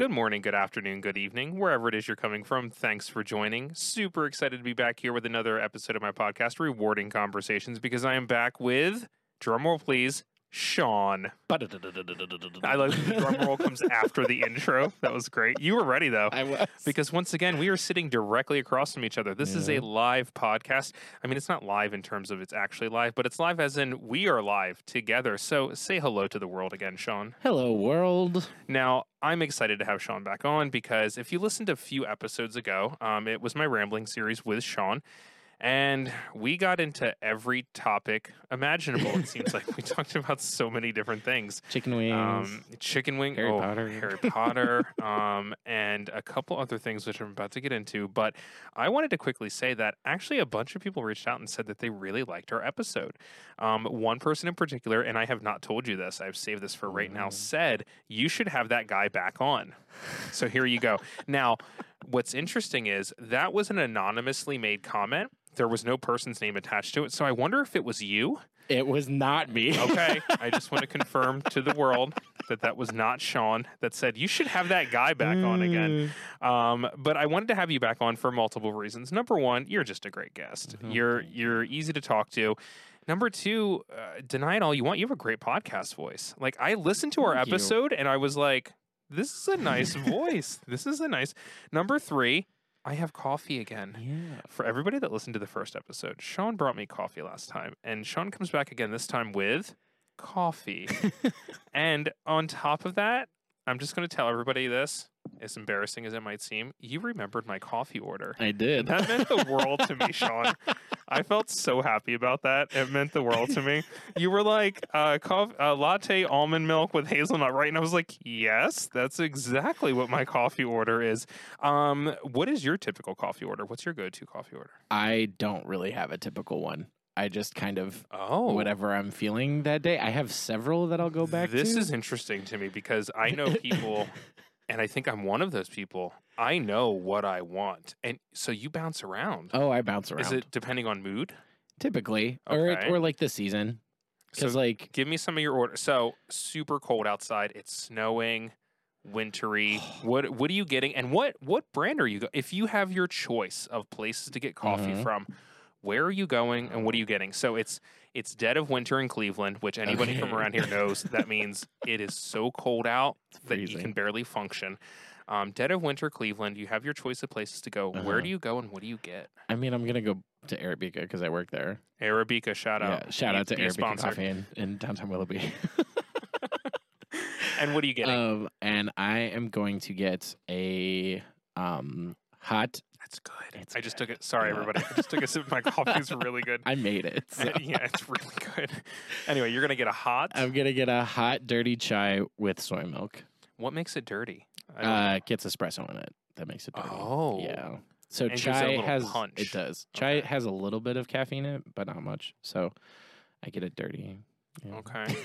Good morning, good afternoon, good evening, wherever it is you're coming from. Thanks for joining. Super excited to be back here with another episode of my podcast, Rewarding Conversations, because I am back with, drumroll please, Sean. I like that the drum roll comes after the intro. That was great. You were ready though. I was. Because once again, we are sitting directly across from each other. This is a live podcast. I mean, it's not live in terms of it's actually live, but it's live as in we are live together. So say hello to the world again, Sean. Hello, world. Now, I'm excited to have Sean back on because if you listened a few episodes ago, um, it was my rambling series with Sean. And we got into every topic imaginable. It seems like we talked about so many different things Chicken wings. um, chicken wing, Harry oh, Potter. Harry Potter, um, and a couple other things which I'm about to get into. But I wanted to quickly say that actually a bunch of people reached out and said that they really liked our episode. Um, one person in particular, and I have not told you this, I've saved this for right now, Mm. said you should have that guy back on. So here you go. Now, what's interesting is that was an anonymously made comment. There was no person's name attached to it. So I wonder if it was you. it was not me. Okay, I just want to confirm to the world that that was not Sean that said you should have that guy back on again. Um, but I wanted to have you back on for multiple reasons. Number one, you're just a great guest. Mhm. You're you're easy to talk to. Number two, uh, deny it all you want. You have a great podcast voice. Like I listened to our Thank you. episode and I was like, this is a nice voice. This is a nice. Number three, I have coffee again Yeah. for everybody that listened to the first episode, Sean brought me coffee last time, and Sean comes back again this time with coffee. and on top of that, I'm just going to tell everybody this, as embarrassing as it might seem, you remembered my coffee order. I did. That meant the world to me, Sean. I felt so happy about that. It meant the world to me. You were like, uh, cof- uh, latte almond milk with hazelnut, right? And I was like, yes, that's exactly what my coffee order is. Um, what is your typical coffee order? What's your go-to coffee order? I don't really have a typical one. I just kind of Oh, whatever I'm feeling that day. I have several that I'll go back This to. is interesting to me because I know people, and I think I'm one of those people. I know what I want, and so you bounce around. oh, I bounce around. Is it depending on mood? typically or Okay. or like the season? Because So like give me some of your order. So super cold outside. It's snowing, wintry. what what are you getting? And what what brand are you? Go- if you have your choice of places to get coffee Mhm. from, where are you going and what are you getting? So it's it's dead of winter in Cleveland, which anybody from around here knows. that means it is so cold out that you can barely function. Um, dead of winter, Cleveland. You have your choice of places to go. Where Uh-huh. do you go and what do you get? I mean, I'm gonna go to Arabica because I work there. Arabica, shout out. Yeah, shout out to Arabica. Coffee in, in downtown Willoughby. And what are you getting? um, and I am going to get a um hot. That's good. It's I just good. took it. Sorry, Yeah. everybody. I just took a sip of my coffee. It's really good. I made it. so yeah, it's really good. Anyway, you're gonna get a hot. I'm gonna get a hot dirty chai with soy milk. what makes it dirty? Uh, know. gets espresso in it. That makes it dirty. Oh, Yeah. So And it chai has punch. it does. Chai Okay. has a little bit of caffeine in it, but not much. So I get it dirty. Yeah. Okay.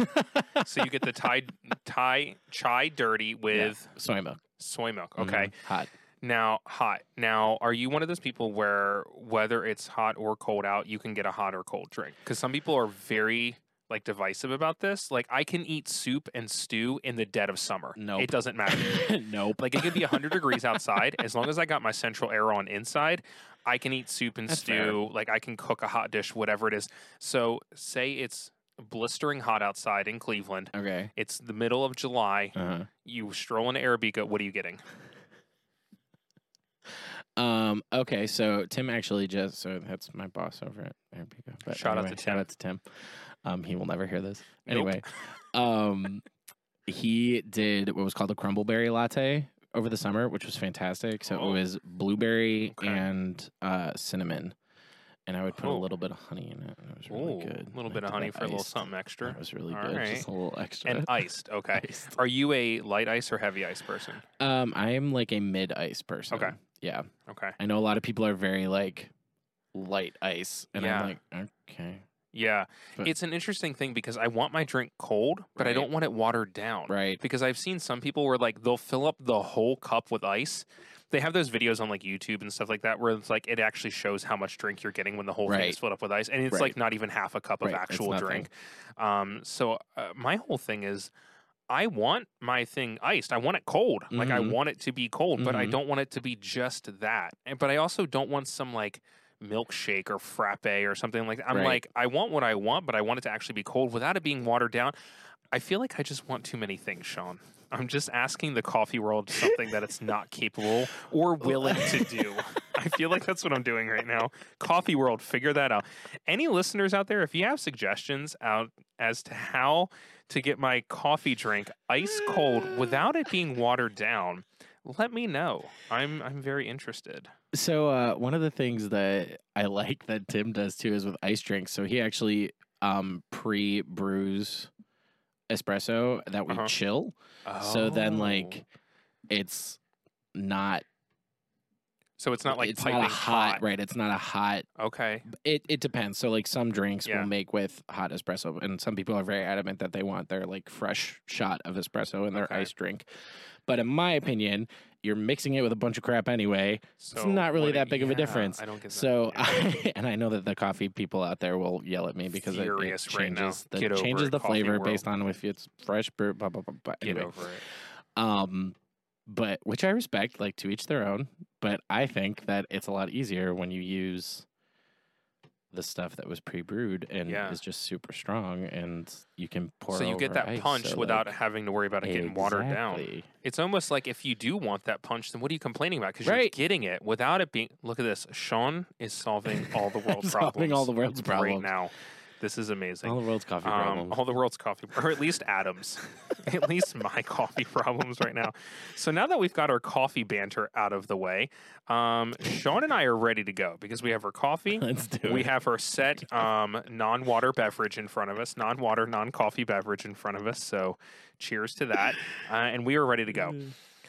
So you get the Thai Thai chai dirty with soy milk. soy milk. Mhm. Okay. Hot. Now hot. Now, are you one of those people where whether it's hot or cold out, you can get a hot or cold drink? Because some people are very like divisive about this. Like I can eat soup and stew in the dead of summer. Nope. It doesn't matter. nope. Like it could be 100 degrees outside. As long as I got my central air on inside, I can eat soup and That's stew. Like I can cook a hot dish, whatever it is. So, say it's blistering hot outside in Cleveland. Okay. It's the middle of July. Uh-huh. You stroll into Arabica. What are you getting? Um. Okay. So Tim actually just so that's my boss over at. But Shout out anyway, to Shout Tim. out to Tim. Um. He will never hear this. Nope. Anyway. um. He did what was called a crumbleberry latte over the summer, which was fantastic. So Oh. it was blueberry Okay. and uh, cinnamon, and I would put Oh. a little bit of honey in it. and It was really Ooh, good. A little bit of honey for a little something extra. It was really All good. right. Just a little extra. And iced. Okay. Iced. Are you a light ice or heavy ice person? Um, I am like a mid ice person. Okay. Yeah. Okay. I know a lot of people are very like light ice, and Yeah. I'm like, okay, Yeah. But- it's an interesting thing because I want my drink cold, but I Right. don't want it watered down. right. because I've seen some people where like they'll fill up the whole cup with ice. They have those videos on like YouTube and stuff like that where it's like it actually shows how much drink you're getting when the whole thing is filled up with ice, and it's Right. like not even half a cup of Right, it's actual nothing. drink. Um, so uh, my whole thing is, I want my thing iced. I want it cold. Like I Mhm. want it to be cold, but I Mhm. don't want it to be just that. And but I also don't want some like milkshake or frappe or something like that. I'm Right. like I want what I want, but I want it to actually be cold without it being watered down. I feel like I just want too many things, Sean. I'm just asking the coffee world something that it's not capable or willing to do. I feel like that's what I'm doing right now. Coffee world, figure that out. Any listeners out there, if you have suggestions out as to how to get my coffee drink ice cold without it being watered down, let me know. I'm I'm very interested. So uh, one of the things that I like that Tim does too is with ice drinks. So he actually um, pre brews espresso that we Uh-huh. chill. So then, Oh. like, it's not. So it's not like it's piping not a hot, right? It's not a hot. Okay. It it depends. So like some drinks Yeah. will make with hot espresso, and some people are very adamant that they want their like fresh shot of espresso in their Okay. ice drink. But in my opinion, you're mixing it with a bunch of crap anyway. So not really what- that big of a difference. I don't get that. So, Yeah. I, and I know that the coffee people out there will yell at me because it, it Furious right changes the changes the flavor world. based on if it's fresh brew. Blah blah blah. blah. Get Anyway, over it. um, but which I respect, like to each their own. But I think that it's a lot easier when you use the stuff that was pre-brewed and Yeah. is just super strong, and you can pour. So you get that ice, punch so, without like, having to worry about it getting watered down. It's almost like if you do want that punch, then what are you complaining about? Because you're getting it without it being. Look at this. Sean is solving all the world's Solving problems. all the world's right problems. now. This is amazing. All the world's coffee Um, problems. all the world's coffee, or at least Adam's, at least my coffee problems right now. So now that we've got our coffee banter out of the way, um, Sean and I are ready to go because we have our coffee. Let's do We it. have our set um, non-water beverage in front of us, non-water, non-coffee beverage in front of us. So, cheers to that, uh, and we are ready to go.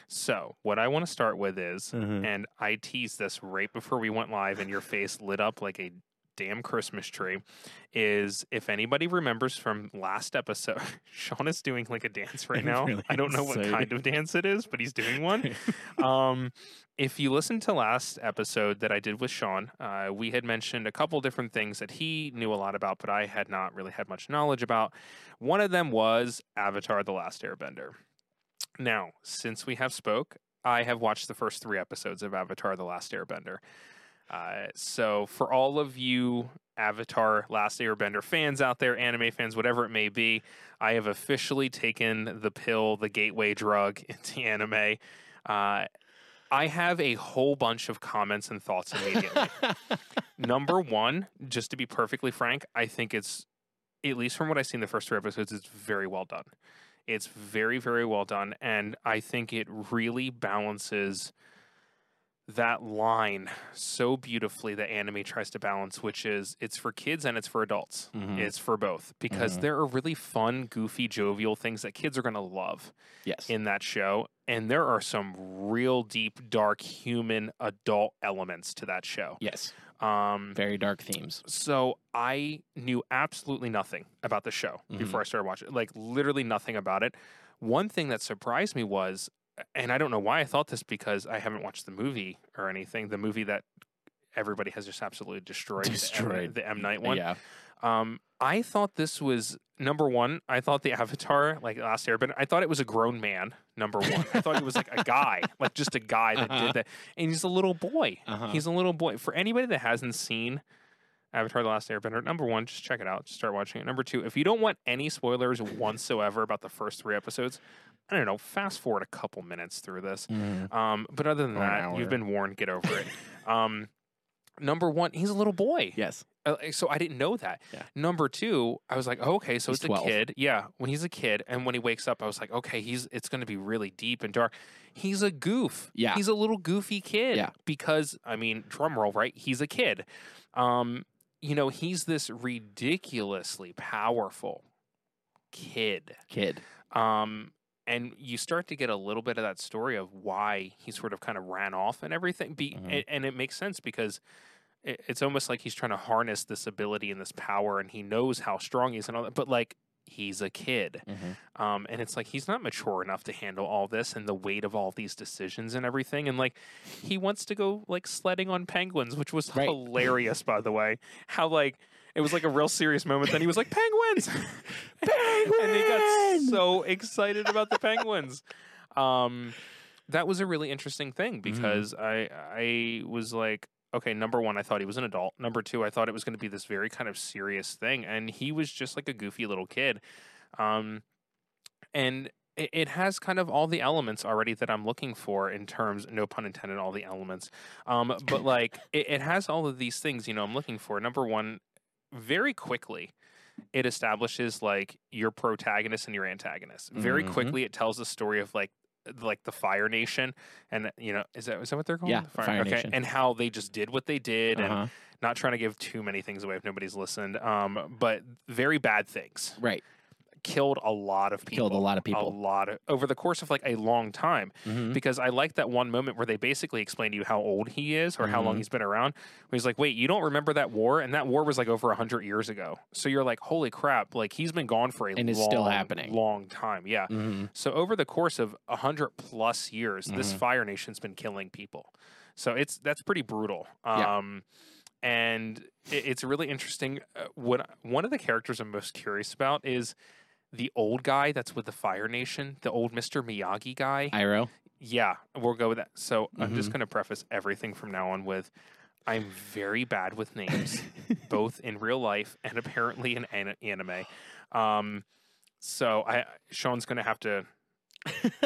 So, what I want to start with is, Mhm. and I teased this right before we went live, and your face lit up like a damn Christmas tree. Is if anybody remembers from last episode, Sean is doing like a dance right now. really I don't know what kind of dance it is, but he's doing one. um, if you listen to last episode that I did with Sean, uh, we had mentioned a couple different things that he knew a lot about, but I had not really had much knowledge about. One of them was Avatar: The Last Airbender. Now, since we have spoke, I have watched the first three episodes of Avatar: The Last Airbender. Uh, so, for all of you Avatar: Last Airbender fans out there, anime fans, whatever it may be, I have officially taken the pill, the gateway drug into anime. Uh, I have a whole bunch of comments and thoughts immediately. Number one, just to be perfectly frank, I think it's, at least from what I've seen the first three episodes, it's very well done. It's very, very well done. And I think it really balances that line so beautifully that anime tries to balance, which is it's for kids and it's for adults. Mhm. It's for both because Mhm. there are really fun, goofy, jovial things that kids are going to love yes. in that show. And there are some real deep, dark, human, adult elements to that show. yes. Um, Very dark themes. so I knew absolutely nothing about the show Mhm. before I started watching it. Like literally nothing about it. One thing that surprised me was, and I don't know why I thought this because I haven't watched the movie or anything. The movie that everybody has just absolutely destroyed, the M, the M Night one. Yeah. Um, I thought this was number one. I thought the Avatar, like Last Airbender, I thought it was a grown man. Number one, I thought it was like a guy, like just a guy that Uh-huh. did that, and he's a little boy. Uh-huh. He's a little boy. For anybody that hasn't seen Avatar: The Last Airbender, number one, just check it out. Just start watching it. Number two, if you don't want any spoilers whatsoever about the first three episodes, I don't know, fast forward a couple minutes through this. Mhm. Um, but other than Or that, you've been warned. Get over it. Um, number one, he's a little boy. Yes. Uh, so I didn't know that. Yeah. Number two, I was like, oh, okay, so He's it's a kid. Yeah, when he's a kid, and when he wakes up, I was like, okay, he's it's going to be really deep and dark. He's a goof. Yeah. he's a little goofy kid. Yeah. because I mean, drum roll, right? He's a kid. Um, you know, he's this ridiculously powerful kid. Kid. Um, and you start to get a little bit of that story of why he sort of kind of ran off and everything. Be, Mhm. and, and it makes sense because it, it's almost like he's trying to harness this ability and this power, and he knows how strong he is and all that. But like he's a kid, Mhm. um, and it's like he's not mature enough to handle all this and the weight of all these decisions and everything. And like he wants to go like sledding on penguins, which was Right. hilarious, by the way. How like it was like a real serious moment. Then he was like, "Penguins!" Penguins! and he got so excited about the penguins. Um, that was a really interesting thing because I I was like, okay, number one, I thought he was an adult. Number two, I thought it was going to be this very kind of serious thing, and he was just like a goofy little kid. Um, and it, it has kind of all the elements already that I'm looking for in terms, no pun intended, all the elements. Um, but like it, it has all of these things, you know, I'm looking for. Number one, very quickly, it establishes like your protagonist and your antagonist. Very Mhm. quickly, it tells the story of like like the Fire Nation, and you know, is that is that what they're called? Yeah, The Fire okay, Nation. and how they just did what they did, and Uh-huh. not trying to give too many things away if nobody's listened. Um, but very bad things Right. Killed a lot of people. Killed a lot of people. A lot of over the course of like a long time. Mhm. Because I like that one moment where they basically explain to you how old he is or how long Mhm. he's been around. Where he's like, "Wait, you don't remember that war? And that war was like over hundred years ago." So you're like, "Holy crap!" Like he's been gone for a And it's long, still happening. long time. Yeah. Mhm. So over the course of a hundred plus years, this Mhm. Fire Nation's been killing people. So it's that's pretty brutal. Yeah. Um, and it's really interesting. Uh, what one of the characters I'm most curious about is the old guy that's with the Fire Nation, the old Mister Miyagi guy. Iroh. yeah, we'll go with that. So I'm just Mhm. going to preface everything from now on with. I'm very bad with names, both in real life and apparently in an- anime. Um, so I Sean's going to have to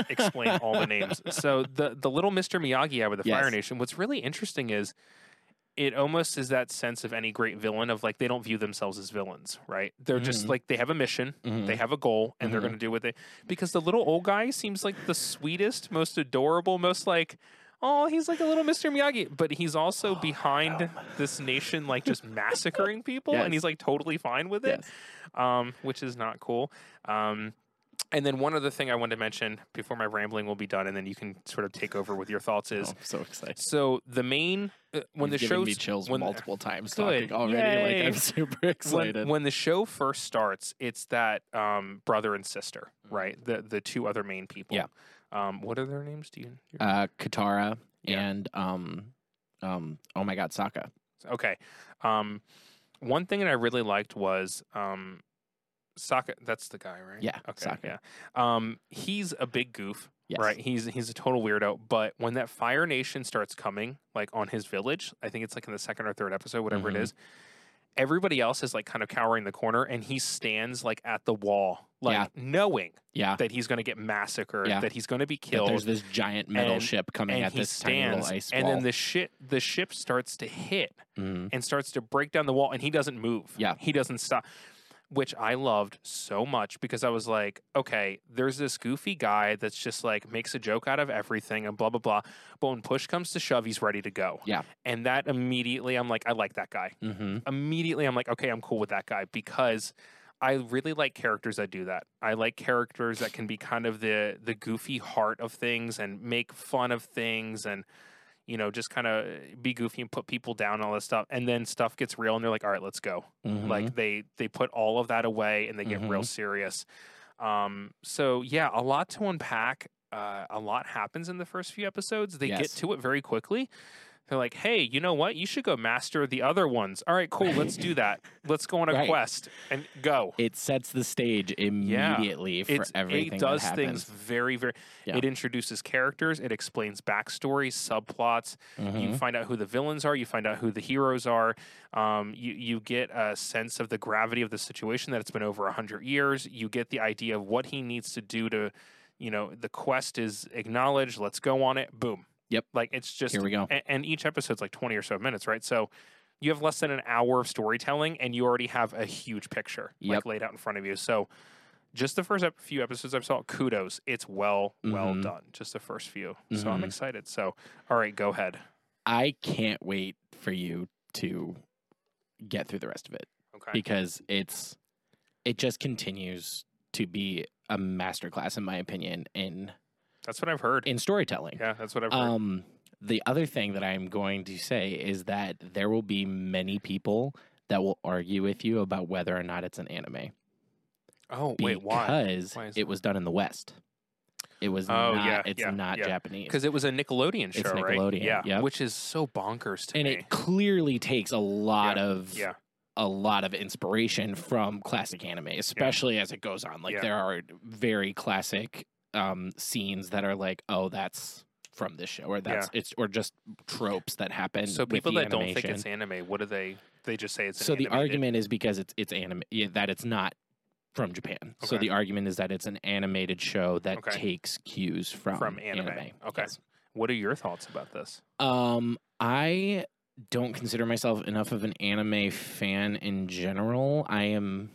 explain all the names. So the the little Mr. Miyagi guy with the Fire Yes. Nation. What's really interesting is it almost is that sense of any great villain of like they don't view themselves as villains, right? They're just Mhm. like they have a mission, Mhm. they have a goal, and they're Mhm. going to do what they. Because the little old guy seems like the sweetest, most adorable, most like. Oh, he's like a little Mr. Miyagi, but he's also Oh, behind no. this nation, like just massacring people, and he's like totally fine with it Yes. um, which is not cool. Um, and then one other thing I wanted to mention before my rambling will be done, and then you can sort of take over with your thoughts. Is Oh, I'm so excited. so the main uh, when You've the show me chills when, multiple times Good. talking already. Like I'm super excited. when the show first starts, it's that um, brother and sister, right? The the two other main people. Yeah. Um, what are their names? Do you? you- uh, Katara Yeah. and um, um, oh my God, Sokka. Okay. Um, one thing that I really liked was um, Sokka. That's the guy, right? Yeah, Okay. Sokka. Yeah. Um, he's a big goof. Yes. Right. He's he's a total weirdo. But when that Fire Nation starts coming, like on his village, I think it's like in the second or third episode, whatever Mhm. it is. Everybody else is like kind of cowering the corner, and he stands like at the wall, like Yeah. knowing Yeah. that he's going to get massacred, Yeah. that he's going to be That killed. there's this giant metal and- ship coming at this tiny stands, little ice and wall. then the ship the ship starts to hit Mhm. and starts to break down the wall, and he doesn't move. Yeah. he doesn't stop, which I loved so much because I was like, okay, there's this goofy guy that's just like makes a joke out of everything and blah blah blah, but when push comes to shove, he's ready to go. Yeah. and that immediately, I'm like, I like that guy. Mhm. Immediately, I'm like, okay, I'm cool with that guy because. I really like characters that do that. I like characters that can be kind of the the goofy heart of things and make fun of things and you know just kind of be goofy and put people down and all this stuff. And then stuff gets real and they're like, "All right, let's go." Mhm. Like they they put all of that away and they get real Mhm. serious. Um, so yeah, a lot to unpack. Uh, a lot happens in the first few episodes. They get to it very quickly. They're like, "Hey, you know what? You should go master the other ones." All right, cool. Let's do that. Let's go on a Right. quest and go. it sets the stage immediately for It's, everything it does things very, very. Yeah. It introduces characters. It explains backstories, subplots. You Mhm. find out who the villains are. You find out who the heroes are. Um, you you get a sense of the gravity of the situation that it's been over a hundred years. You get the idea of what he needs to do to, you know, the quest is acknowledged. Let's go on it. Boom. Yep. Like it's just Here we go. and, and each episode's like 20 or so minutes, right? So you have less than an hour of storytelling and you already have a huge picture like laid out in front of you. So just the first few episodes I've saw, kudos. It's well, well Mhm. done. Just the first few. So I'm Mhm. excited. So, all right, go ahead. I can't wait for you to get through the rest of it Okay. because it's it just continues to be a masterclass in my opinion in That's what I've heard. in storytelling. Yeah, that's what I've heard. Um, the other thing that I'm going to say is that there will be many people that will argue with you about whether or not it's an anime. oh, wait, why? Because Why it was done in the West. It was Oh, not. yeah, it's yeah, not yeah. Japanese. Because it was a Nickelodeon show, It's right? Nickelodeon, Yeah, yep. which is so bonkers to and me. And it clearly takes a lot of yeah. a lot of inspiration from classic anime, especially as it goes on. Like there are very classic um, scenes that are like, oh, that's from this show, or that's it's or just tropes that happen. so people that don't think it's anime, what do they? They just say it's an so the argument is because it's it's anime yeah, that it's not from Japan. So the argument is that it's an animated show that Okay. takes cues from From anime. Okay. Yes. What are your thoughts about this? Um, I don't consider myself enough of an anime fan in general. I am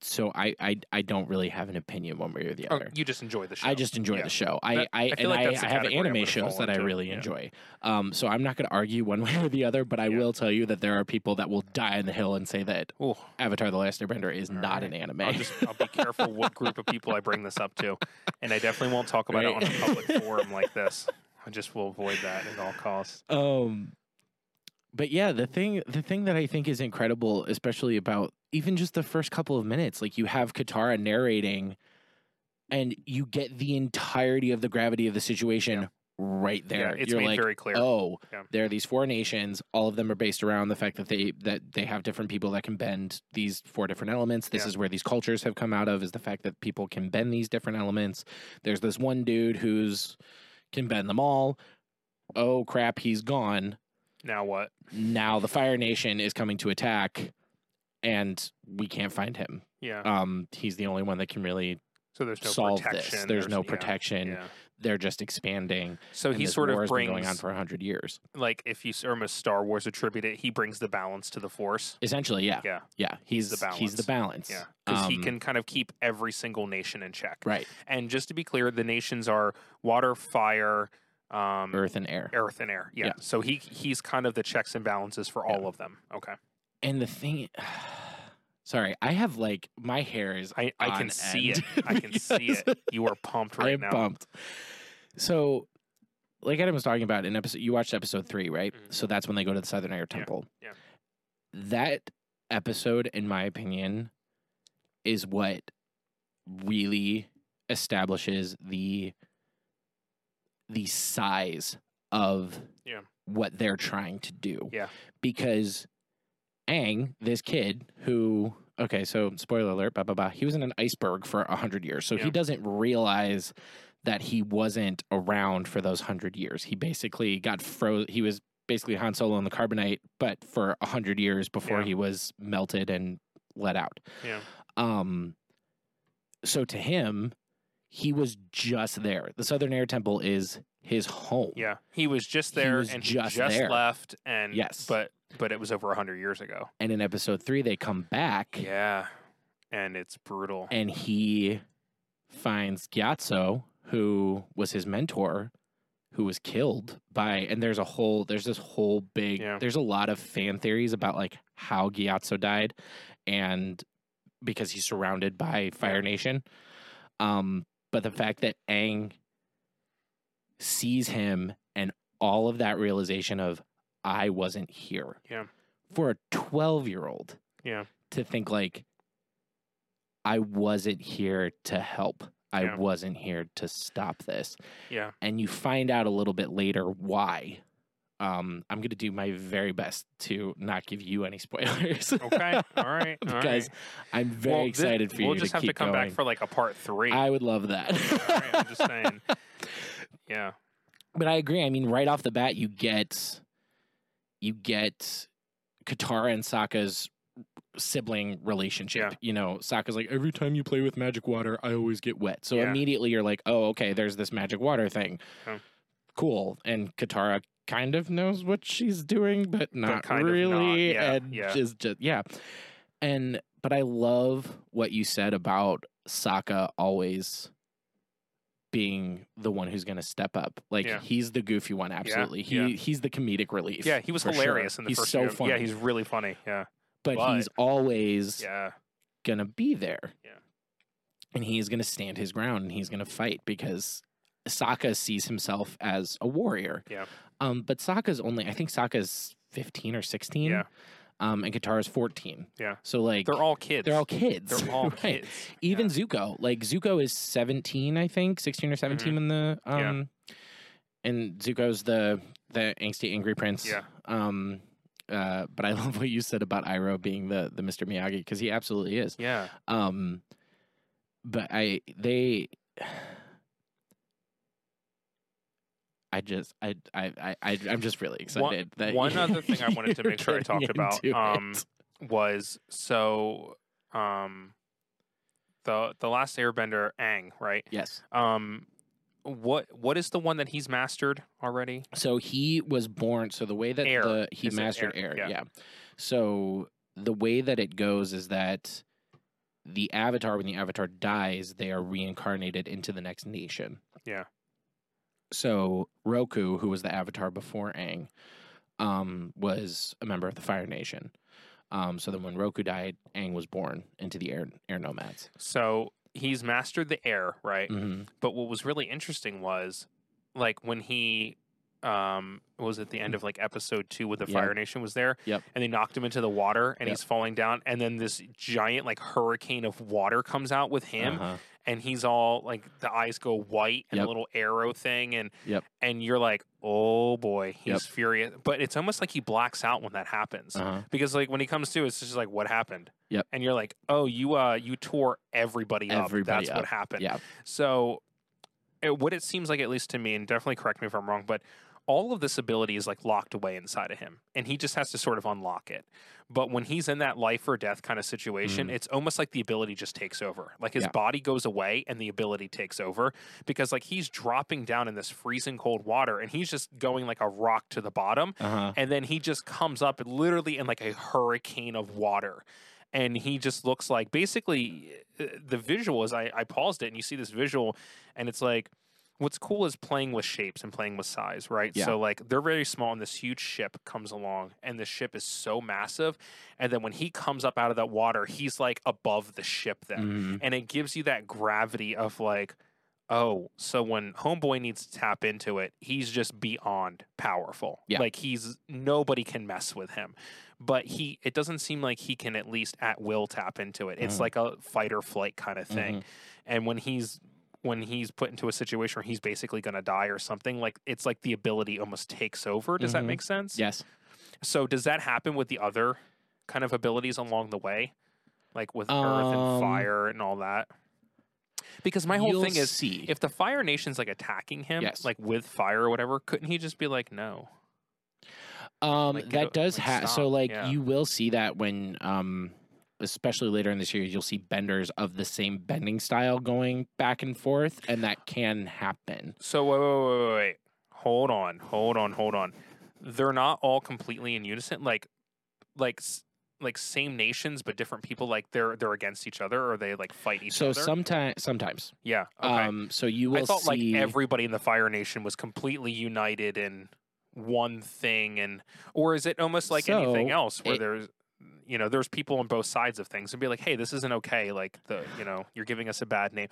so I I, I don't really have an opinion one way or the Oh, other. you just enjoy the show. I just enjoy Yeah. the show. I That- I, I and like I, I have anime shows that I really Yeah. enjoy. Um, so I'm not going to argue one way or the other, but I Yeah. will tell you that there are people that will die on the hill and say that Ooh, Avatar: The Last Airbender is All not right. an anime. I'll just I'll be careful what group of people I bring this up to, and I definitely won't talk about it on a public forum like this. I just will avoid that at all costs. um but yeah the thing the thing that i think is incredible especially about even just the first couple of minutes like you have katara narrating and you get the entirety of the gravity of the situation Yeah. right Yeah, there it's you're made like very clear. oh Yeah. there are these four nations all of them are based around the fact that they that they have different people that can bend these four different elements this Yeah. is where these cultures have come out of is the fact that people can bend these different elements there's this one dude who's can bend them all oh crap he's gone Now what? now the Fire Nation is coming to attack, and we can't find him. Yeah. Um, he's the only one that can really so there's no solve protection. this. There's no yeah, protection. Yeah. They're just expanding. So he sort of brings been going on for hundred years. like if you or a Star Wars attribute it, he brings the balance to the Force. Essentially, yeah, Yeah. yeah. He's the balance. he's the balance. Yeah, because he Um, can kind of keep every single nation in check. right And just to be clear, the nations are water, fire, um, earth and air. earth, and air. Yeah. Yeah. So he he's kind of the checks and balances for Yeah. all of them. Okay. And the thing, sorry, I have like my hair is. I, I can see it. I can see it. You are pumped right I am now. pumped. So, like Adam was talking about in episode, you watched episode three, right? Mhm. So that's when they go to the Southern Air Temple. yeah. That episode, in my opinion, is what really establishes the the size of Yeah. what they're trying to do. Yeah. Because Aang, this kid who okay, so spoiler alert, blah blah blah, he was in an iceberg for a hundred years. So Yeah. he doesn't realize that he wasn't around for those hundred years. He basically got froze he was basically Han Solo in the carbonite, but for a hundred years before Yeah. he was melted and let out. Yeah. Um so to him, he was just there. The Southern Air Temple is his home. Yeah. He was just He there was and just he just there. left and Yes. but but it was over hundred years ago. And in episode three, they come back Yeah. And it's brutal. and he finds Gyatso, who was his mentor, who was killed by and there's a whole there's this whole big Yeah. there's a lot of fan theories about like how Gyatso died and because he's surrounded by Fire. Nation. Um but the fact that Aang sees him and all of that realization of I wasn't here. Yeah. For a 12 year old Yeah. to think like I wasn't here to help. I Yeah. wasn't here to stop this. Yeah. And you find out a little bit later why. Um, I'm going to do my very best to not give you any spoilers. Okay. All right. All because right. I'm very Well, excited for we'll you just to have keep to come going. back for like a part three. I would love that. All right, I'm just saying. Yeah. but I agree. I mean, right off the bat, you get you get Katara and Sokka's sibling relationship. Yeah. You know, Sokka's like, every time you play with magic water, I always get wet. So Yeah. immediately you're like, oh, okay, there's this magic water thing. Yeah. Cool. And Katara kind of knows what she's doing, but not kind of not. really. Yeah, and yeah. just, just yeah. And but I love what you said about Sokka always being the one who's going to step up. Like Yeah. he's the goofy one, absolutely. yeah. he he's the comedic relief. Yeah, he was for sure. hilarious in the he's first so year. funny. Yeah, he's really funny. Yeah. but, but- he's always Yeah. gonna be there. Yeah. And he's gonna stand his ground and he's gonna fight because Sokka sees himself as a warrior. Yeah. Um, but Sokka's only I think Sokka's fifteen or sixteen. Yeah. Um, and Katara's fourteen. Yeah. So like They're all kids. they're all kids. They're all Right. kids. Even Yeah. Zuko, like Zuko is seventeen, I think, sixteen or 17 in the Mm-hmm. Yeah. um, and Zuko's the the angsty angry prince. Yeah. Um, uh, but I love what you said about Iroh being the the Mr. Miyagi because he absolutely is. Yeah. Um, but I they. I just I I I I'm just really excited that one other thing I wanted to make sure I talked about, um, was so um the the last airbender Aang right? yes. Um what what is the one that he's mastered already? So he was born. So the way that Air. the he Is mastered air? air, Yeah. yeah. So the way that it goes is that the avatar, when the avatar dies, they are reincarnated into the next nation. Yeah. So Roku, who was the avatar before Aang, um, was a member of the Fire Nation. Um, so then when Roku died, Aang was born into the air air nomads. So he's mastered the air, right? hmm But what was really interesting was like when he um was at the end of like episode two with the Yep. Fire Nation was there. Yep. And they knocked him into the water and Yep. he's falling down and then this giant like hurricane of water comes out with him Uh-huh. and he's all like the eyes go white and Yep. a little arrow thing and Yep. and you're like, oh boy, he's furious. But it's almost like he blacks out when that happens. Uh-huh. Because like when he comes to, it's just like what happened. Yep. And you're like, oh, you uh you tore everybody, up. Everybody That's what happened. Yeah. So, it, what it seems like, at least to me, and definitely correct me if I'm wrong, but all of this ability is like locked away inside of him, and he just has to sort of unlock it. But when he's in that life or death kind of situation, Mhm. it's almost like the ability just takes over. Like his Yeah. body goes away and the ability takes over because like he's dropping down in this freezing cold water and he's just going like a rock to the bottom Uh-huh. and then he just comes up literally in like a hurricane of water and he just looks like basically uh, the visual is I, I paused it and you see this visual and it's like what's cool is playing with shapes and playing with size right Yeah. so like they're very small and this huge ship comes along and the ship is so massive and then when he comes up out of that water he's like above the ship then Mhm. and it gives you that gravity of like oh so when homeboy needs to tap into it he's just beyond powerful Yeah. like he's nobody can mess with him but he it doesn't seem like he can at least at will tap into it it's Mhm. like a fight or flight kind of thing Mhm. and when he's when he's put into a situation where he's basically going to die or something like it's like the ability almost takes over does that Mhm. make sense Yes. so does that happen with the other kind of abilities along the way, like with earth Um, and fire and all that? Because my whole thing is, see. if the Fire Nation's like attacking him, Yes. like with fire or whatever, couldn't he just be like, no? Um, Like, that o- does like, have so like yeah. you will see that when um, especially later in the series, you'll see benders of the same bending style going back and forth, and that can happen. So wait, wait, wait, wait, wait. Hold on, hold on, hold on. They're not all completely in unison. Like, like, like same nations but different people. Like they're they're against each other or they like fight each So other. So sometimes, sometimes, yeah. Okay. um, so you will I thought see. like everybody in the Fire Nation was completely united in one thing, and or is it almost like anything else where it- there's you know there's people on both sides of things and be like, hey, this isn't okay. Like the you know you're giving us a bad name.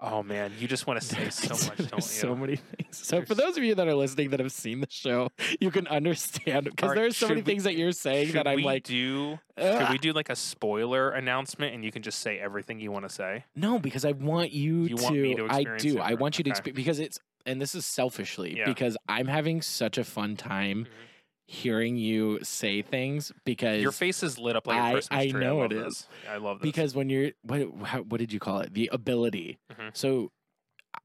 Oh man, you just want to say so much, don't you? So many things. So for those of you that are listening that have seen the show, you can understand because Alright, there's so many we- things that you're saying that I'm like, do? Should we do like a spoiler announcement and you can just say everything you want to say? No, because I want you, You to. want me to I do. it I want you to experience because it's and this is selfishly Yeah. because I'm having such a fun time Mhm. Hearing you say things because Your face is lit up like a I- Christmas I know love it this. is. I love this. because when you're what how, what did you call it the ability Mhm. so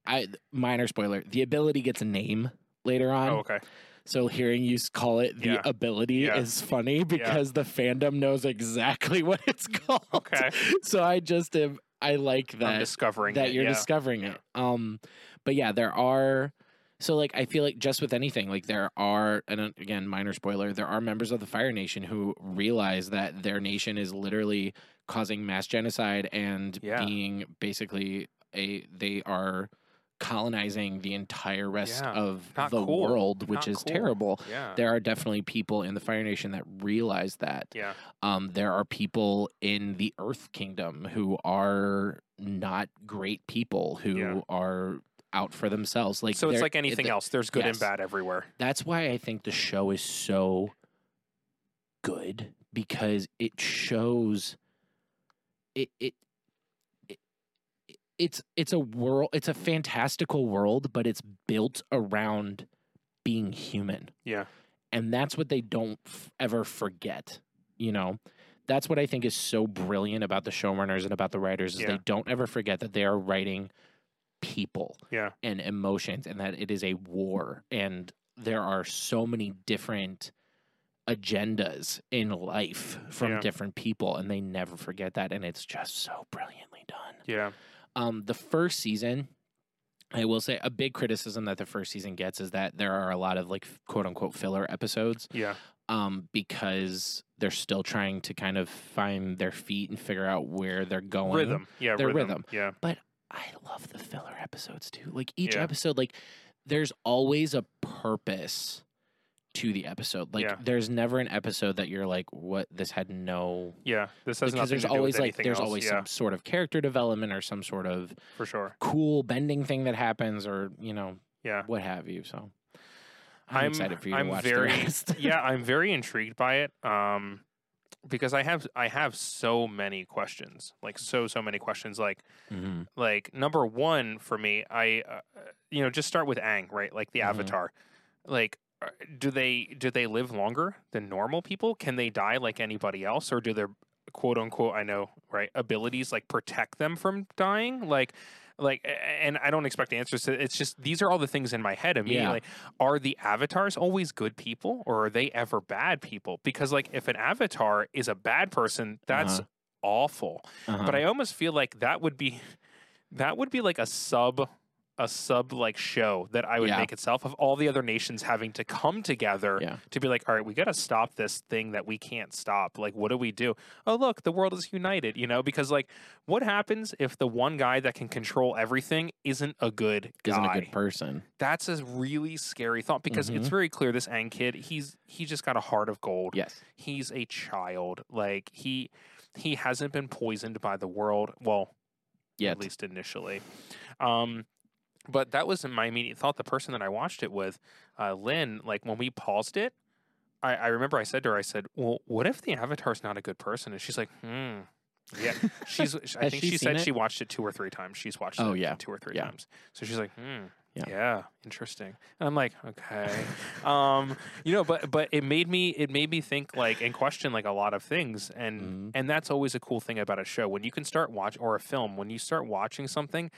I minor spoiler the ability gets a name later on oh, okay. so hearing you call it the Yeah. ability Yeah. is funny because the fandom knows exactly what it's called Okay. so I just am I like I'm that discovering that it, you're yeah. discovering Yeah. it. Um, but yeah, there are. So like, I feel like just with anything, like there are, and uh, again, minor spoiler, there are members of the Fire Nation who realize that their nation is literally causing mass genocide and Yeah. being basically a they are colonizing the entire rest Yeah. of Not the cool. world, which Not is cool. terrible. Yeah. There are definitely people in the Fire Nation that realize that. Yeah. Um, there are people in the Earth Kingdom who are not great people who Yeah. are out for themselves. Like so it's like anything it- else. There's good and bad everywhere. That's why I think the show is so good because it shows it it. it- It's it's a world. It's a fantastical world, but it's built around being human. Yeah. and that's what they don't f- ever forget. You know, that's what I think is so brilliant about the showrunners and about the writers is Yeah. they don't ever forget that they are writing people Yeah. and emotions and that it is a war and there are so many different agendas in life from Yeah. different people and they never forget that and it's just so brilliantly done. Yeah. Um the first season I will say a big criticism that the first season gets is that there are a lot of like quote unquote filler episodes Yeah. um because they're still trying to kind of find their feet and figure out where they're going. Rhythm. Yeah. Their rhythm. rhythm. Yeah. I love the filler episodes too. Like each Yeah. episode, like there's always a purpose to the episode. Like Yeah. there's never an episode that you're like, what this had no Yeah. This has because there's always like there's else. always yeah, some sort of character development or some sort of for sure. cool bending thing that happens or, you know, Yeah. what have you. So I'm, I'm- excited for you I'm to watch very- the rest. yeah, I'm very intrigued by it. Um, because I have I have so many questions, like so so many questions. Like Mhm. like number one for me, I uh, you know just start with Aang, right? Like the Mhm. Avatar. Like, uh, do they do they live longer than normal people? Can they die like anybody else, or do their quote unquote I know right abilities like protect them from dying? Like. Like, and I don't expect answers to It's just these are all the things in my head immediately. Are the avatars always good people, or are they ever bad people? Because, like, if an avatar is a bad person, that's Uh-huh. awful Uh-huh. but I almost feel like that would be that would be like a sub a sub like show that I would Yeah. make itself of all the other nations having to come together Yeah. to be like, all right, we got to stop this thing that we can't stop. Like, what do we do? Oh, look, the world is united, you know, because like, what happens if the one guy that can control everything isn't a good guy? isn't a good person. That's a really scary thought because it's Mhm. very clear this Aang kid, he's he just got a heart of gold Yes. he's a child. Like he he hasn't been poisoned by the world. Well, Yet. at least initially. Um, but that wasn't my immediate thought. The person that I watched it with, uh, Lynn, like when we paused it, I, I remember I said to her, I said, "Well, what if the Avatar's not a good person?" And she's like, "Hmm." Yeah, she's. I think she she, said it? she watched it two or three times. She's watched Oh, it yeah. two or three Yeah. times. So she's like, "Hmm." Yeah. Yeah. interesting. And I'm like, okay, um, you know, but but it made me it made me think like and question like a lot of things, and Mhm. and that's always a cool thing about a show when you can start watch or a film when you start watching something,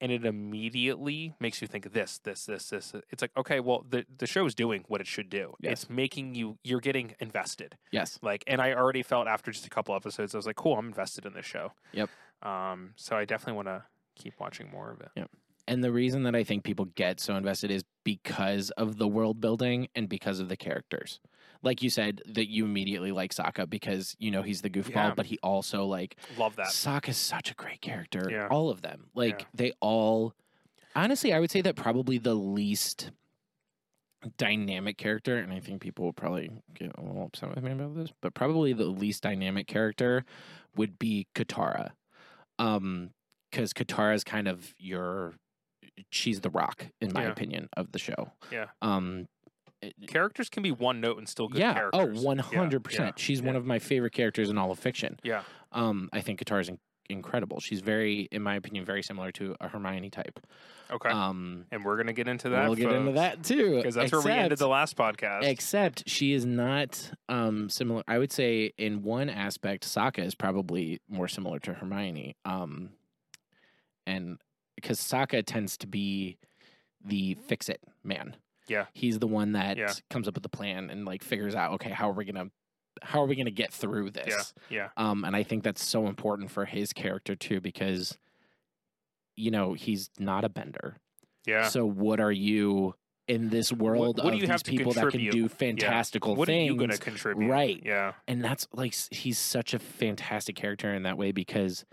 and it immediately makes you think this, this, this, this. It's like okay, well the the show is doing what it should do. Yes. It's making you you're getting invested. Yes. Like, and I already felt after just a couple episodes, I was like, cool, I'm invested in this show. Yep. Um, so I definitely want to keep watching more of it. Yep. And the reason that I think people get so invested is because of the world building and because of the characters. Like you said, that you immediately like Sokka because you know he's the goofball, Yeah. but he also like Love that. Sokka's such a great character. Yeah. All of them. Like Yeah. they all honestly, I would say that probably the least dynamic character, and I think people will probably get a little upset with me about this, but probably the least dynamic character would be Katara. Um because Katara is kind of your she's the rock, in my Yeah. opinion, of the show. Yeah. Um Characters can be one note and still good yeah. characters. Oh, one Yeah, hundred yeah, percent. She's one of my favorite characters in all of fiction. Yeah. Um, I think Katara's in- incredible. She's very, in my opinion, very similar to a Hermione type. Okay. Um, and we're gonna get into that. we'll get into that too. because that's where we ended the last podcast. Except she is not um similar. I would say in one aspect, Sokka is probably more similar to Hermione. Um, and because Sokka tends to be the fix it man. Yeah. he's the one that Yeah. comes up with the plan and like figures out okay how are we gonna how are we gonna get through this. yeah. yeah. Um, and I think that's so important for his character too because you know he's not a bender. Yeah. So what are you in this world what do of you these have to people that can do fantastical things? What are you gonna contribute? Right. Yeah. and that's like he's such a fantastic character in that way because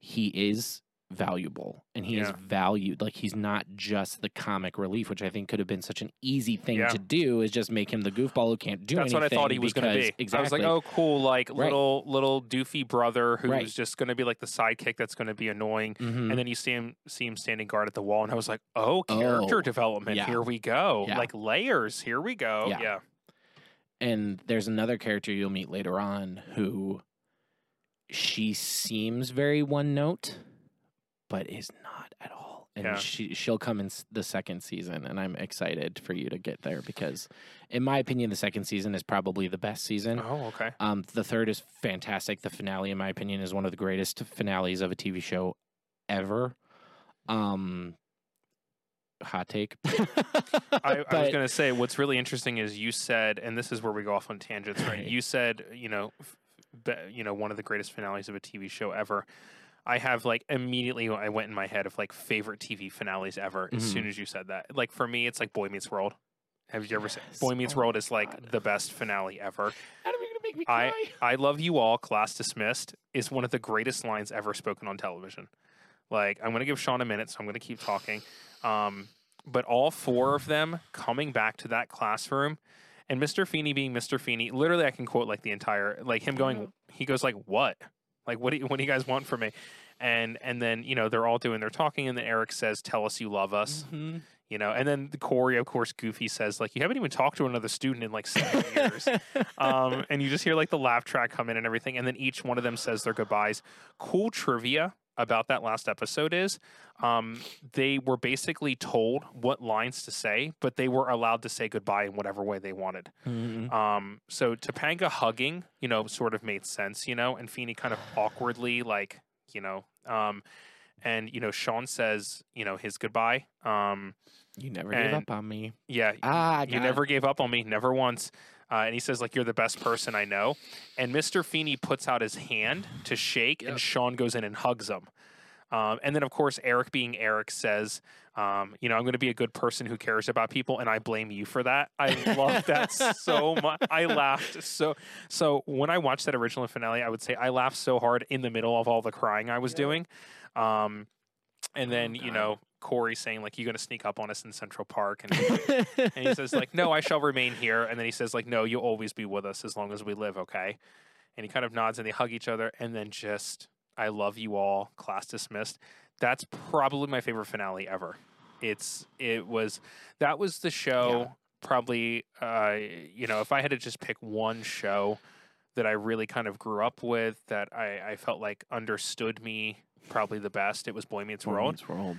he is valuable and he is valued like he's not just the comic relief which i think could have been such an easy thing Yeah. to do is just make him the goofball who can't do anything. That's what I thought he was going to be. exactly I was like, oh, cool, like Right. little little doofy brother who's Right. just going to be like the sidekick that's going to be annoying. Mhm. And then you see him see him standing guard at the wall, and I was like, oh, character Oh, development. yeah. Here we go. Yeah. Like layers. Here we go. Yeah. yeah. and there's another character you'll meet later on who she seems very one note but is not at all and Yeah. she she'll come in the second season, and I'm excited for you to get there because, in my opinion, the second season is probably the best season. Oh, okay. Um, the third is fantastic. The finale, in my opinion, is one of the greatest finales of a TV show ever. Um, hot take. I, I was going to say what's really interesting is you said, and this is where we go off on tangents, right? Right. You said, you know, f- you know, one of the greatest finales of a TV show ever. I have like immediately I went in my head of like favorite TV finales ever as Mhm. soon as you said that. Like for me, it's like Boy Meets World. Have you ever seen Boy Meets Oh World? Is like God. the best finale ever. Adam, you're gonna make me I- cry. I love you all. Class dismissed is one of the greatest lines ever spoken on television. Like I'm going to give Sean a minute, so I'm going to keep talking. Um, but all four of them coming back to that classroom, and Mr. Feeney being Mr. Feeney. Literally, I can quote like the entire like him going. He goes like, "What? Like what do you, what do you guys want from me?" And and then you know they're all doing their talking, and then Eric says, "Tell us you love us." Mhm. You know, and then Cory, of course, Goofy says like, "You haven't even talked to another student in like seven years." um, and you just hear like the laugh track come in and everything, and then each one of them says their goodbyes. Cool trivia about that last episode is um, they were basically told what lines to say, but they were allowed to say goodbye in whatever way they wanted. Mhm. Um, so Topanga hugging, you know, sort of made sense, you know, and Feeney kind of awkwardly, like, you know, um, and you know, Shawn says, you know, his goodbye. Um, You never gave up on me. yeah, Ah, you got it. never gave up on me, never once. Uh, and he says, like, you're the best person I know. And Mr. Feeney puts out his hand to shake, and Shawn goes in and hugs him. Um, and then, of course, Eric, being Eric, says, um, you know, I'm going to be a good person who cares about people, and I blame you for that. I love that so much. I laughed so. So when I watched that original finale, I would say I laughed so hard in the middle of all the crying I was Yeah. doing. Um, and Oh, then, you know, Cory saying, like, you're going to sneak up on us in Central Park. And and he says like no i shall remain here. And then he says like no you'll always be with us as long as we live okay? And he kind of nods and they hug each other. And then just i love you all class dismissed. That's probably my favorite finale ever. It's it was that was the show probably uh you know if i had to just pick one show that i really kind of grew up with that i i felt like understood me probably the best it was boy meets Boy world. Meets World.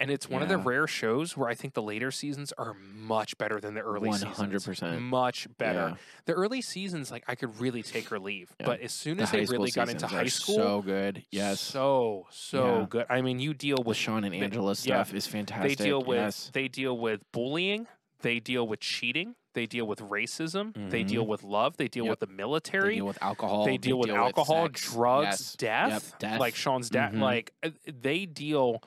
And it's one of the rare shows where I think the later seasons are much better than the early One seasons. hundred percent. Much better. Yeah. The early seasons, like I could really take or leave. Yeah. But as soon The as they really got into high school, so good. Yes, so so Yeah. good. I mean, you deal the with Shawn and Angela yeah. stuff is fantastic. they deal with yes. they deal with bullying. They deal with cheating. They deal with racism. They deal with love. They deal Yep. with the military, They deal with alcohol. they deal with alcohol, sex. drugs, Yes. death, Yep, death. like Shawn's dad. Mhm. Like uh, they deal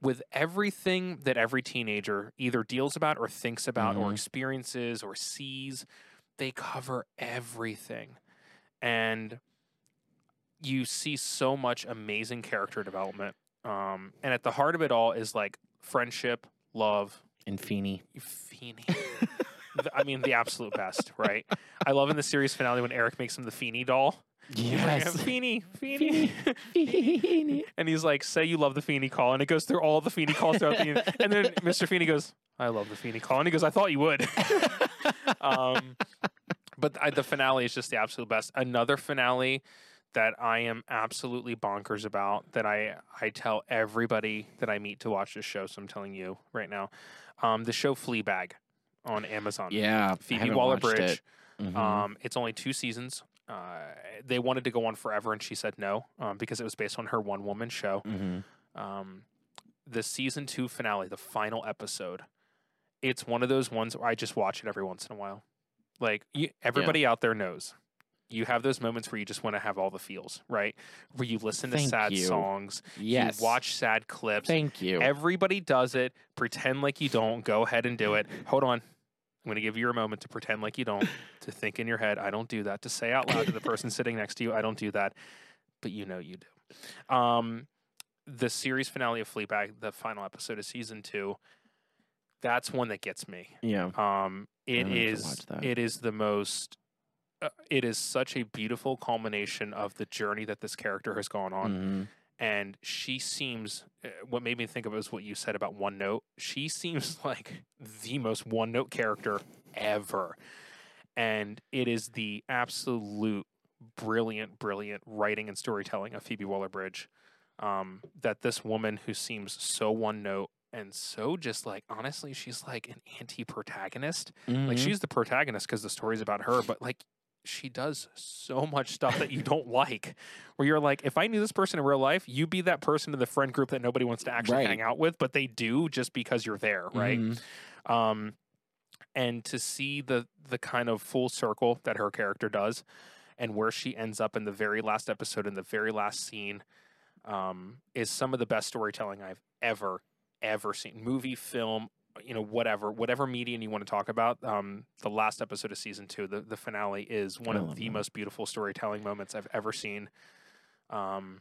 with everything that every teenager either deals about or thinks about or Mhm. experiences or sees. They cover everything, and you see so much amazing character development. Um, and at the heart of it all is like friendship, love, and. Feeney. The- I mean, the absolute best, right? I love in the series finale when Eric makes him the Feeney doll. He's like, Yes. Feeney, Feeney. Feeney. and he's like, say you love the Feeney call. And it goes through all the Feeney calls throughout the And then Mr. Feeney goes, I love the Feeney call. And he goes, I thought you would. um, but I, the finale is just the absolute best. Another finale that I am absolutely bonkers about that I, I tell everybody that I meet to watch this show. So I'm telling you right now. Um, the show Fleabag on Amazon. yeah, Phoebe Waller Bridge. it. Mhm. Um, it's only two seasons. Uh, they wanted to go on forever, and she said no um, because it was based on her one woman show. Mhm. Um, the season two finale, the final episode, it's one of those ones where I just watch it every once in a while. Like you, everybody out there knows, you have those moments where you just want to have all the feels, right? Where you listen to Thank sad you. songs, Yes. you watch sad clips. Thank you. Everybody does it. Pretend like you don't. Go ahead and do it. Hold on. I'm going to give you a moment to pretend like you don't, to think in your head, I don't do that, to say out loud to the person sitting next to you, I don't do that. But you know you do. Um, the series finale of Fleabag, the final episode of season two, that's one that gets me. yeah. Um, it I'll have to is it is the most uh, it is such a beautiful culmination of the journey that this character has gone on Mhm. And she seems uh, what made me think of it was what you said about one note she seems like the most one note character ever. And it is the absolute brilliant brilliant writing and storytelling of phoebe waller-bridge um, that this woman who seems so one note and so just like honestly, she's like an anti protagonist. Like she's the protagonist because the story's about her, but like she does so much stuff that you don't like. Where you're like, if I knew this person in real life, you'd be that person in the friend group that nobody wants to actually Right. hang out with, but they do just because you're there, right? Mhm. um, and to see the the kind of full circle that her character does, and where she ends up in the very last episode, in the very last scene, um, is some of the best storytelling I've ever ever seen. Movie, film, you know, whatever, whatever medium you want to talk about. Um, the last episode of season two, the the finale, is one of the that. most beautiful storytelling moments I've ever seen. Um,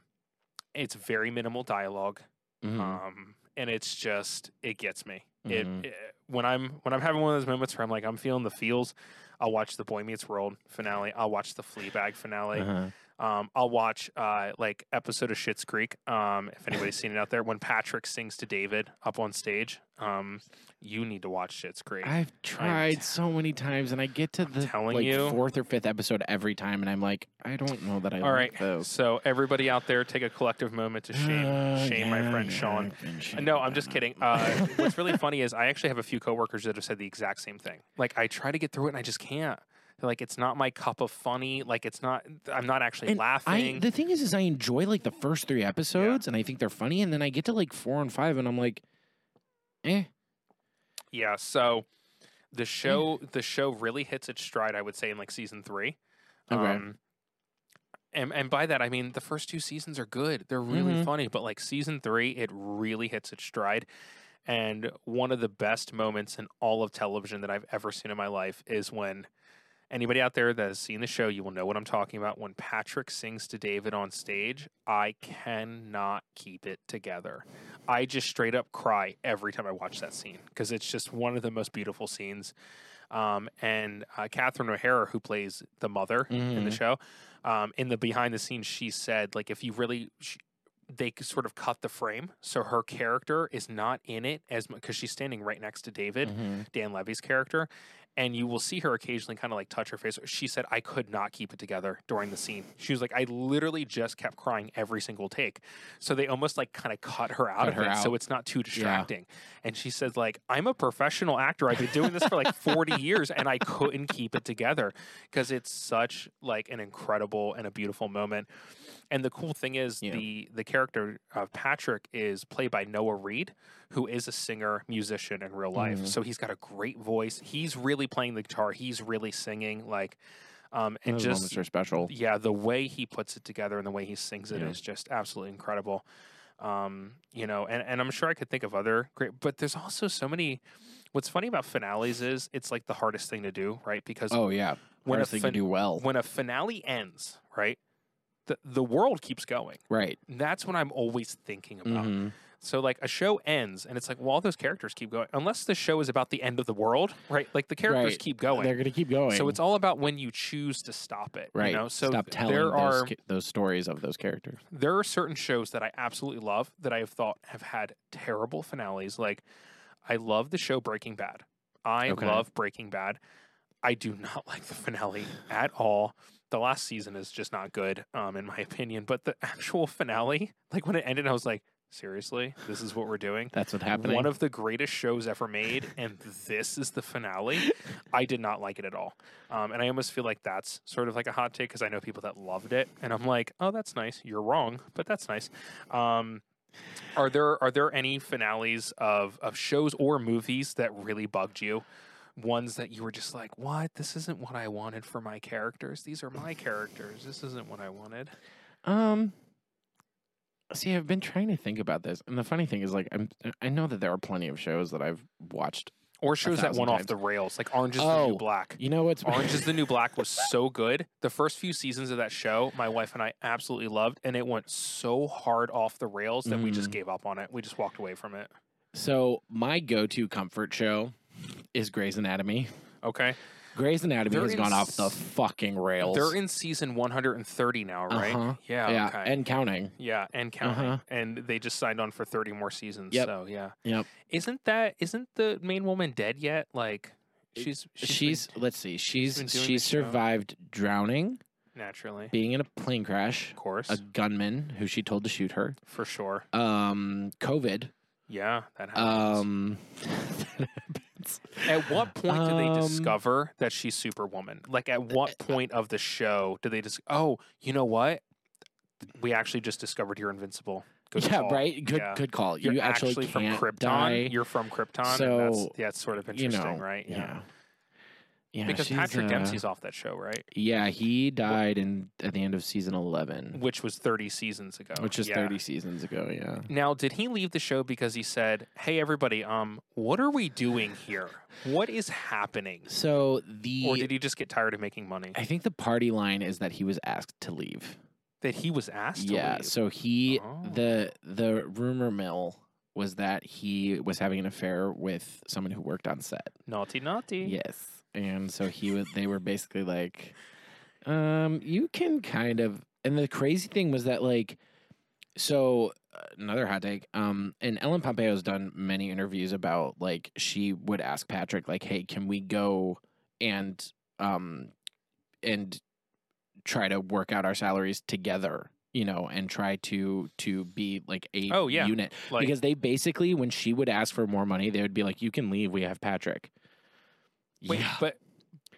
it's very minimal dialogue Mhm. um, and it's just it gets me. Mhm. It, it when I'm when I'm having one of those moments where I'm like I'm feeling the feels. I'll watch the Boy Meets World finale. I'll watch the Fleabag finale. Uh-huh. Um, I'll watch uh, like episode of Schitt's Creek. Um, if anybody's seen it out there, when Patrick sings to David up on stage, um, you need to watch Schitt's Creek. I've tried so many times, and I get to the telling like you. fourth or fifth episode every time, and I'm like, I don't know that I All right, like those. so everybody out there, take a collective moment to shame Uh, shame my friend yeah, Sean. Uh, No, I'm just kidding. Uh, what's really funny is I actually have a few coworkers that have said the exact same thing. Like I try to get through it and I just can't. Like it's not my cup of funny. Like it's not. I'm not actually And laughing. I, the thing is, is I enjoy like the first three episodes, and I think they're funny, and then I get to like four and five, and I'm like, eh. yeah. So the show, the show really hits its stride. I would say in like season three. Okay. Um, and and by that I mean the first two seasons are good. They're really Mhm. funny, but like season three, it really hits its stride. And one of the best moments in all of television that I've ever seen in my life is when anybody out there that has seen the show, you will know what I'm talking about. When Patrick sings to David on stage, I cannot keep it together. I just straight up cry every time I watch that scene because it's just one of the most beautiful scenes. Um, and uh, Catherine O'Hara, who plays the mother in the Mhm. show, um, in the behind the scenes, she said, like, if you really, sh they sort of cut the frame, so her character is not in it as much because she's standing right next to David, Mhm. Dan Levy's character, and you will see her occasionally kind of like touch her face. She said, I could not keep it together during the scene. She was like, I literally just kept crying every single take. So they almost like kind of cut her out Cut of her it so it's not too distracting. And she says, like, I'm a professional actor. I've been doing this for like 40 years and I couldn't keep it together because it's such like an incredible and a beautiful moment. And the cool thing is Yeah. the the character of Patrick is played by Noah Reid, who is a singer musician in real life. Mhm. So he's got a great voice. He's really playing the guitar. He's really singing. Like, um, and Those just moments are special. yeah, the way he puts it together and the way he sings it is Yeah. just absolutely incredible. Um, you know, and, and I'm sure I could think of other great, but there's also so many. What's funny about finales is it's like the hardest thing to do, right? Because Oh yeah, when a hardest thing to fin- do well. when a finale ends, right, the the world keeps going. right. And that's what I'm always thinking about. Mhm. So like a show ends, and it's like, well, all those characters keep going, unless the show is about the end of the world, right? Like the characters Right. keep going. They're gonna keep going. So it's all about when you choose to stop it, right. You know? So Stop telling there those, are ki- those stories of those characters. there are certain shows that I absolutely love that I have thought have had terrible finales. Like I love the show Breaking Bad. I Okay. love Breaking Bad. I do not like the finale at all. The last season is just not good, um, in my opinion. But the actual finale, like when it ended, I was like, seriously, this is what we're doing. That's what happened. One of the greatest shows ever made, and this is the finale. I did not like it at all, um, and I almost feel like that's sort of like a hot take because I know people that loved it, and I'm like, oh, that's nice. You're wrong, but that's nice. Um, are there are there any finales of of shows or movies that really bugged you? Ones that you were just like, what? This isn't what I wanted for my characters. These are my characters. This isn't what I wanted. Um. See, I've been trying to think about this, and the funny thing is, like, I'm I know that there are plenty of shows that I've watched. Or shows that went off the rails, like Orange is the New Oh, Black. You know what's Orange is the New Black was so good. The first few seasons of that show, my wife and I absolutely loved, and it went so hard off the rails that we just Mm. gave up on it. We just walked away from it. so my go-to comfort show is Grey's Anatomy. Okay, Grey's Anatomy They're has in gone off the fucking rails. they're in season 130 now, right? Uh-huh. Yeah, yeah, okay. and counting. yeah, and counting. Uh-huh. And they just signed on for 30 more seasons. Yep. So yeah. Yep. Isn't that isn't the main woman dead yet? Like she's She's, been- let's see, she's been doing she show. survived drowning. Naturally. being in a plane crash, Of course. a gunman who she told to shoot her, for sure. um, COVID. Yeah, that happens. Um, at what point do they um, discover that she's Superwoman? Like, at what point of the show do they just, oh, you know what? We actually just discovered you're invincible. Good yeah, call. right. Good, Yeah. good call. You're you actually, from can't Krypton. die. You're from Krypton. and So, that's, yeah, it's sort of you interesting, know, right? Yeah. Yeah, Because Patrick uh, Dempsey's off that show, right? Yeah, he died in at the end of season eleven, Which was 30 seasons ago. which is Yeah. thirty seasons ago. Yeah. Now, did he leave the show because he said, "Hey, everybody, um, what are we doing here? What is happening?" So the Or did he just get tired of making money? I think the party line is that he was asked to leave. That he was asked to yeah. So he Oh. the the rumor mill was that he was having an affair with someone who worked on set. Naughty, naughty. Yes. And so he was they were basically like um you can kind of and the crazy thing was that like so uh, another hot take um and Ellen Pompeo's done many interviews about like she would ask Patrick like hey can we go and um and try to work out our salaries together you know and try to to be like a Oh, yeah. unit Like, because they basically when she would ask for more money they would be like you can leave we have Patrick wait, yeah. but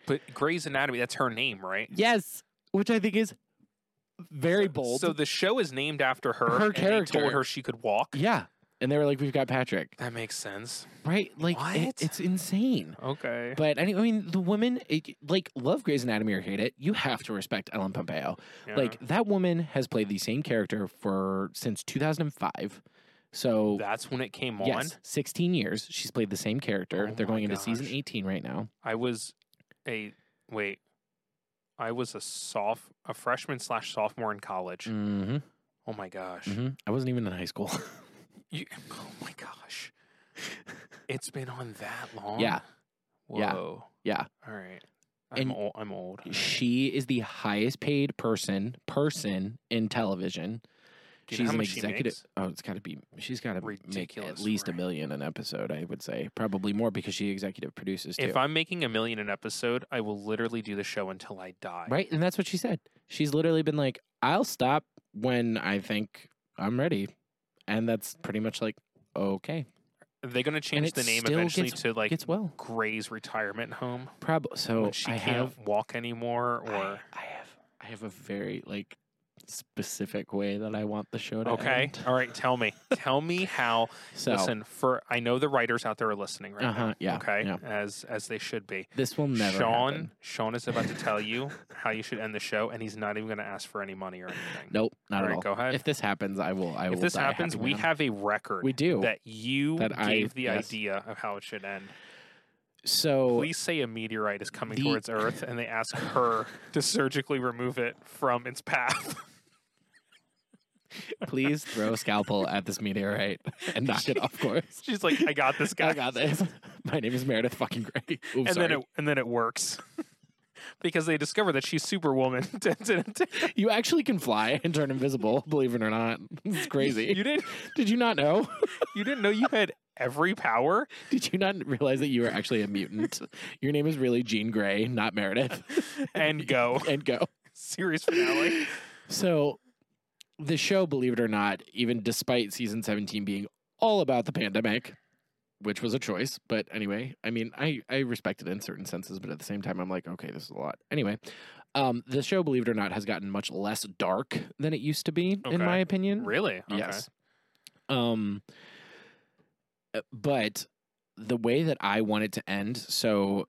but Grey's Anatomy, that's her name, right? Yes, which I think is very bold. So the show is named after her. Her character. told her she could walk. yeah, and they were like, "We've got Patrick." That makes sense. Right? Like it- it's insane. Okay. But I mean, the women it, like love Grey's Anatomy or hate it. You have to respect Ellen Pompeo. Yeah. Like that woman has played the same character for since 2005. So that's when it came on. yes, 16 years she's played the same character. Oh They're going into season 18 right now. I was a wait. I was a soph a freshman slash sophomore in college. Mm-hmm, Oh my gosh. mm-hmm. I wasn't even in high school. You, oh my gosh. It's been on that long. Yeah. Yeah. Whoa. yeah. All right. I'm And old. I'm old. She is the highest paid person person in television. Do she's an she executive. makes? oh, it's got to be. She's got to make at least a million an episode. I would say probably more because she executive produces too. If I'm making a million an episode, I will literally do the show until I die. right, and that's what she said. She's literally been like, "I'll stop when I think I'm ready," and that's pretty much like, okay, Are they going to change the name eventually gets- to like gets well. Grey's retirement home? Probably. So she I can't have, walk anymore, I, or I have, I have a very like specific way that I want the show to okay, end. all right. Tell me, tell me how. So Listen, for I know the writers out there are listening right Uh-huh, now. yeah, Okay, yeah. as as they should be. this will never Sean, happen. Sean is about to tell you how you should end the show, and he's not even going to ask for any money or anything. Nope, not All at right, all. go ahead. If this happens, I will. I will. if this happens, we man. have a record. We do. that you That I- gave the yes. idea of how it should end. So Please say a meteorite is coming The- towards Earth, and they ask her to surgically remove it from its path. please throw a scalpel at this meteorite and knock it off course. She's like, "I got this guy." I got this. My name is Meredith fucking Grey. Oops, and sorry. then it and then it works because they discover that she's Superwoman. You actually can fly and turn invisible. Believe it or not, it's crazy. You didn't Did you not know? you didn't know you had every power. Did you not realize that you were actually a mutant? Your name is really Jean Grey, not Meredith. And go and go. series finale. So, the show, believe it or not, even despite season 17 being all about the pandemic, which was a choice, but anyway, I mean, I, I respect it in certain senses, but at the same time, I'm like, okay, this is a lot. Anyway, um, the show, believe it or not, has gotten much less dark than it used to be, Okay. in my opinion. Really? Okay. Yes. Um, but the way that I want it to end, so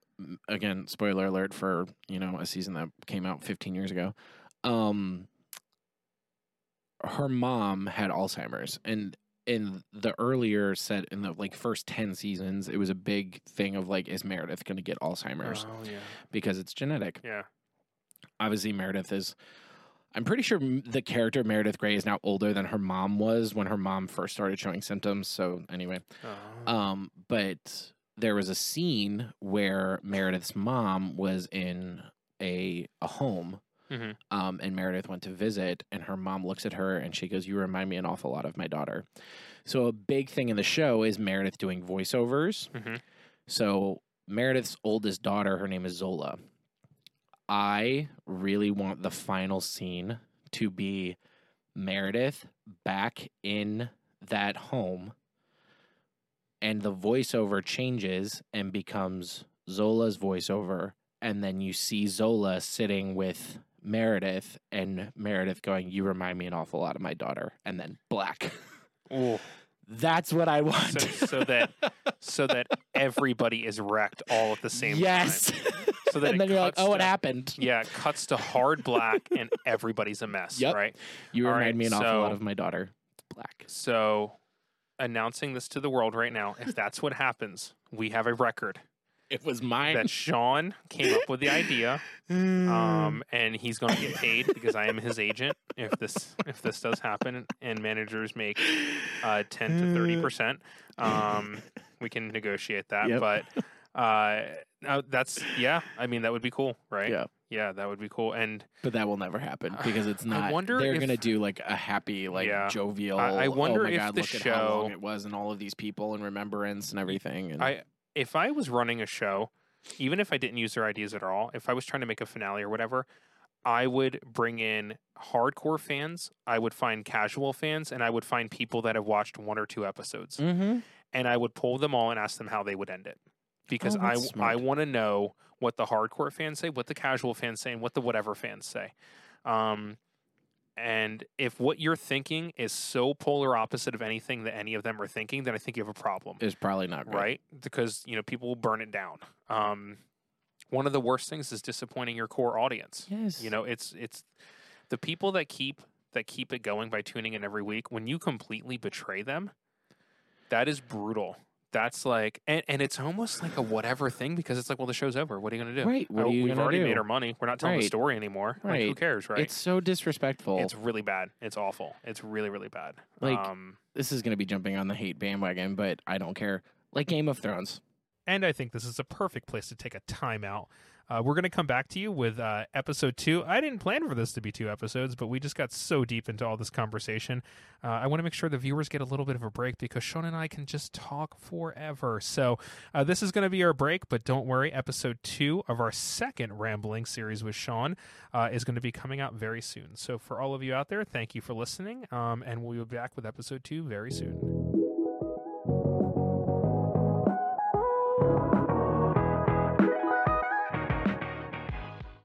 again, spoiler alert for you know a season that came out 15 years ago. Um, her mom had Alzheimer's, and in the earlier set in the like first 10 seasons, it was a big thing of like, is Meredith going to get Alzheimer's Oh yeah. because it's genetic Yeah. obviously Meredith is. I'm pretty sure the character Meredith Grey is now older than her mom was when her mom first started showing symptoms. So anyway, Oh. um, but there was a scene where Meredith's mom was in a a home, Mhm. um, and Meredith went to visit, and her mom looks at her and she goes, "You remind me an awful lot of my daughter." So a big thing in the show is Meredith doing voiceovers. Mhm. So Meredith's oldest daughter, her name is Zola. I really want the final scene to be Meredith back in that home and the voiceover changes and becomes Zola's voiceover and then you see Zola sitting with Meredith and Meredith going you remind me an awful lot of my daughter and then black. Ooh. That's what I want. So, so that so that everybody is wrecked all at the same yes. time. Yes. So that and then you're like, "Oh, what happened?" Yeah, it cuts to hard black and everybody's a mess, Yep. right? You All remind right, me an awful lot of my daughter. Black. So announcing this to the world right now, if that's what happens, we have a record It was mine. that Sean came up with the idea. Um, and he's going to get paid because I am his agent if this if this does happen and managers make uh, 10 to 30 percent um, we can negotiate that Yep. but uh, that's yeah I mean that would be cool right Yeah. yeah that would be cool and But that will never happen because it's I not. wonder they're if- gonna do like a happy, like Yeah. jovial. I- I wonder oh my if God, the look at how long show- it was and all of these people and remembrance and everything. And I if I was running a show even if I didn't use their ideas at all if I was trying to make a finale or whatever I would bring in hardcore fans I would find casual fans and I would find people that have watched one or two episodes mm-hmm. and I would pull them all and ask them how they would end it. Because Oh, I I want to know what the hardcore fans say, what the casual fans say, and what the whatever fans say. Um, and if what you're thinking is so polar opposite of anything that any of them are thinking, then I think you have a problem, it's probably not good. right? Because you know people will burn it down. Um, one of the worst things is disappointing your core audience. Yes. You know, it's it's the people that keep that keep it going by tuning in every week. When you completely betray them, that is brutal. That's like, and, and it's almost like a whatever thing because it's like, well, the show's over. What are you going to do? Right. What Oh, are you we've already do? made our money. We're not telling the story anymore. Like, who cares, right? It's so disrespectful. It's really bad. It's awful. It's really, really bad. Like- um, this is gonna be jumping on the hate bandwagon, but I don't care. Like Game of Thrones. And I think this is a perfect place to take a timeout. Uh, we're going to come back to you with uh, episode two. I didn't plan for this to be two episodes, but we just got so deep into all this conversation. Uh, I want to make sure the viewers get a little bit of a break because Sean and I can just talk forever. So uh, this is going to be our break, but don't worry. Episode two of our second rambling series with Sean uh, is going to be coming out very soon. So for all of you out there, thank you for listening, um, and we'll be back with episode two very soon.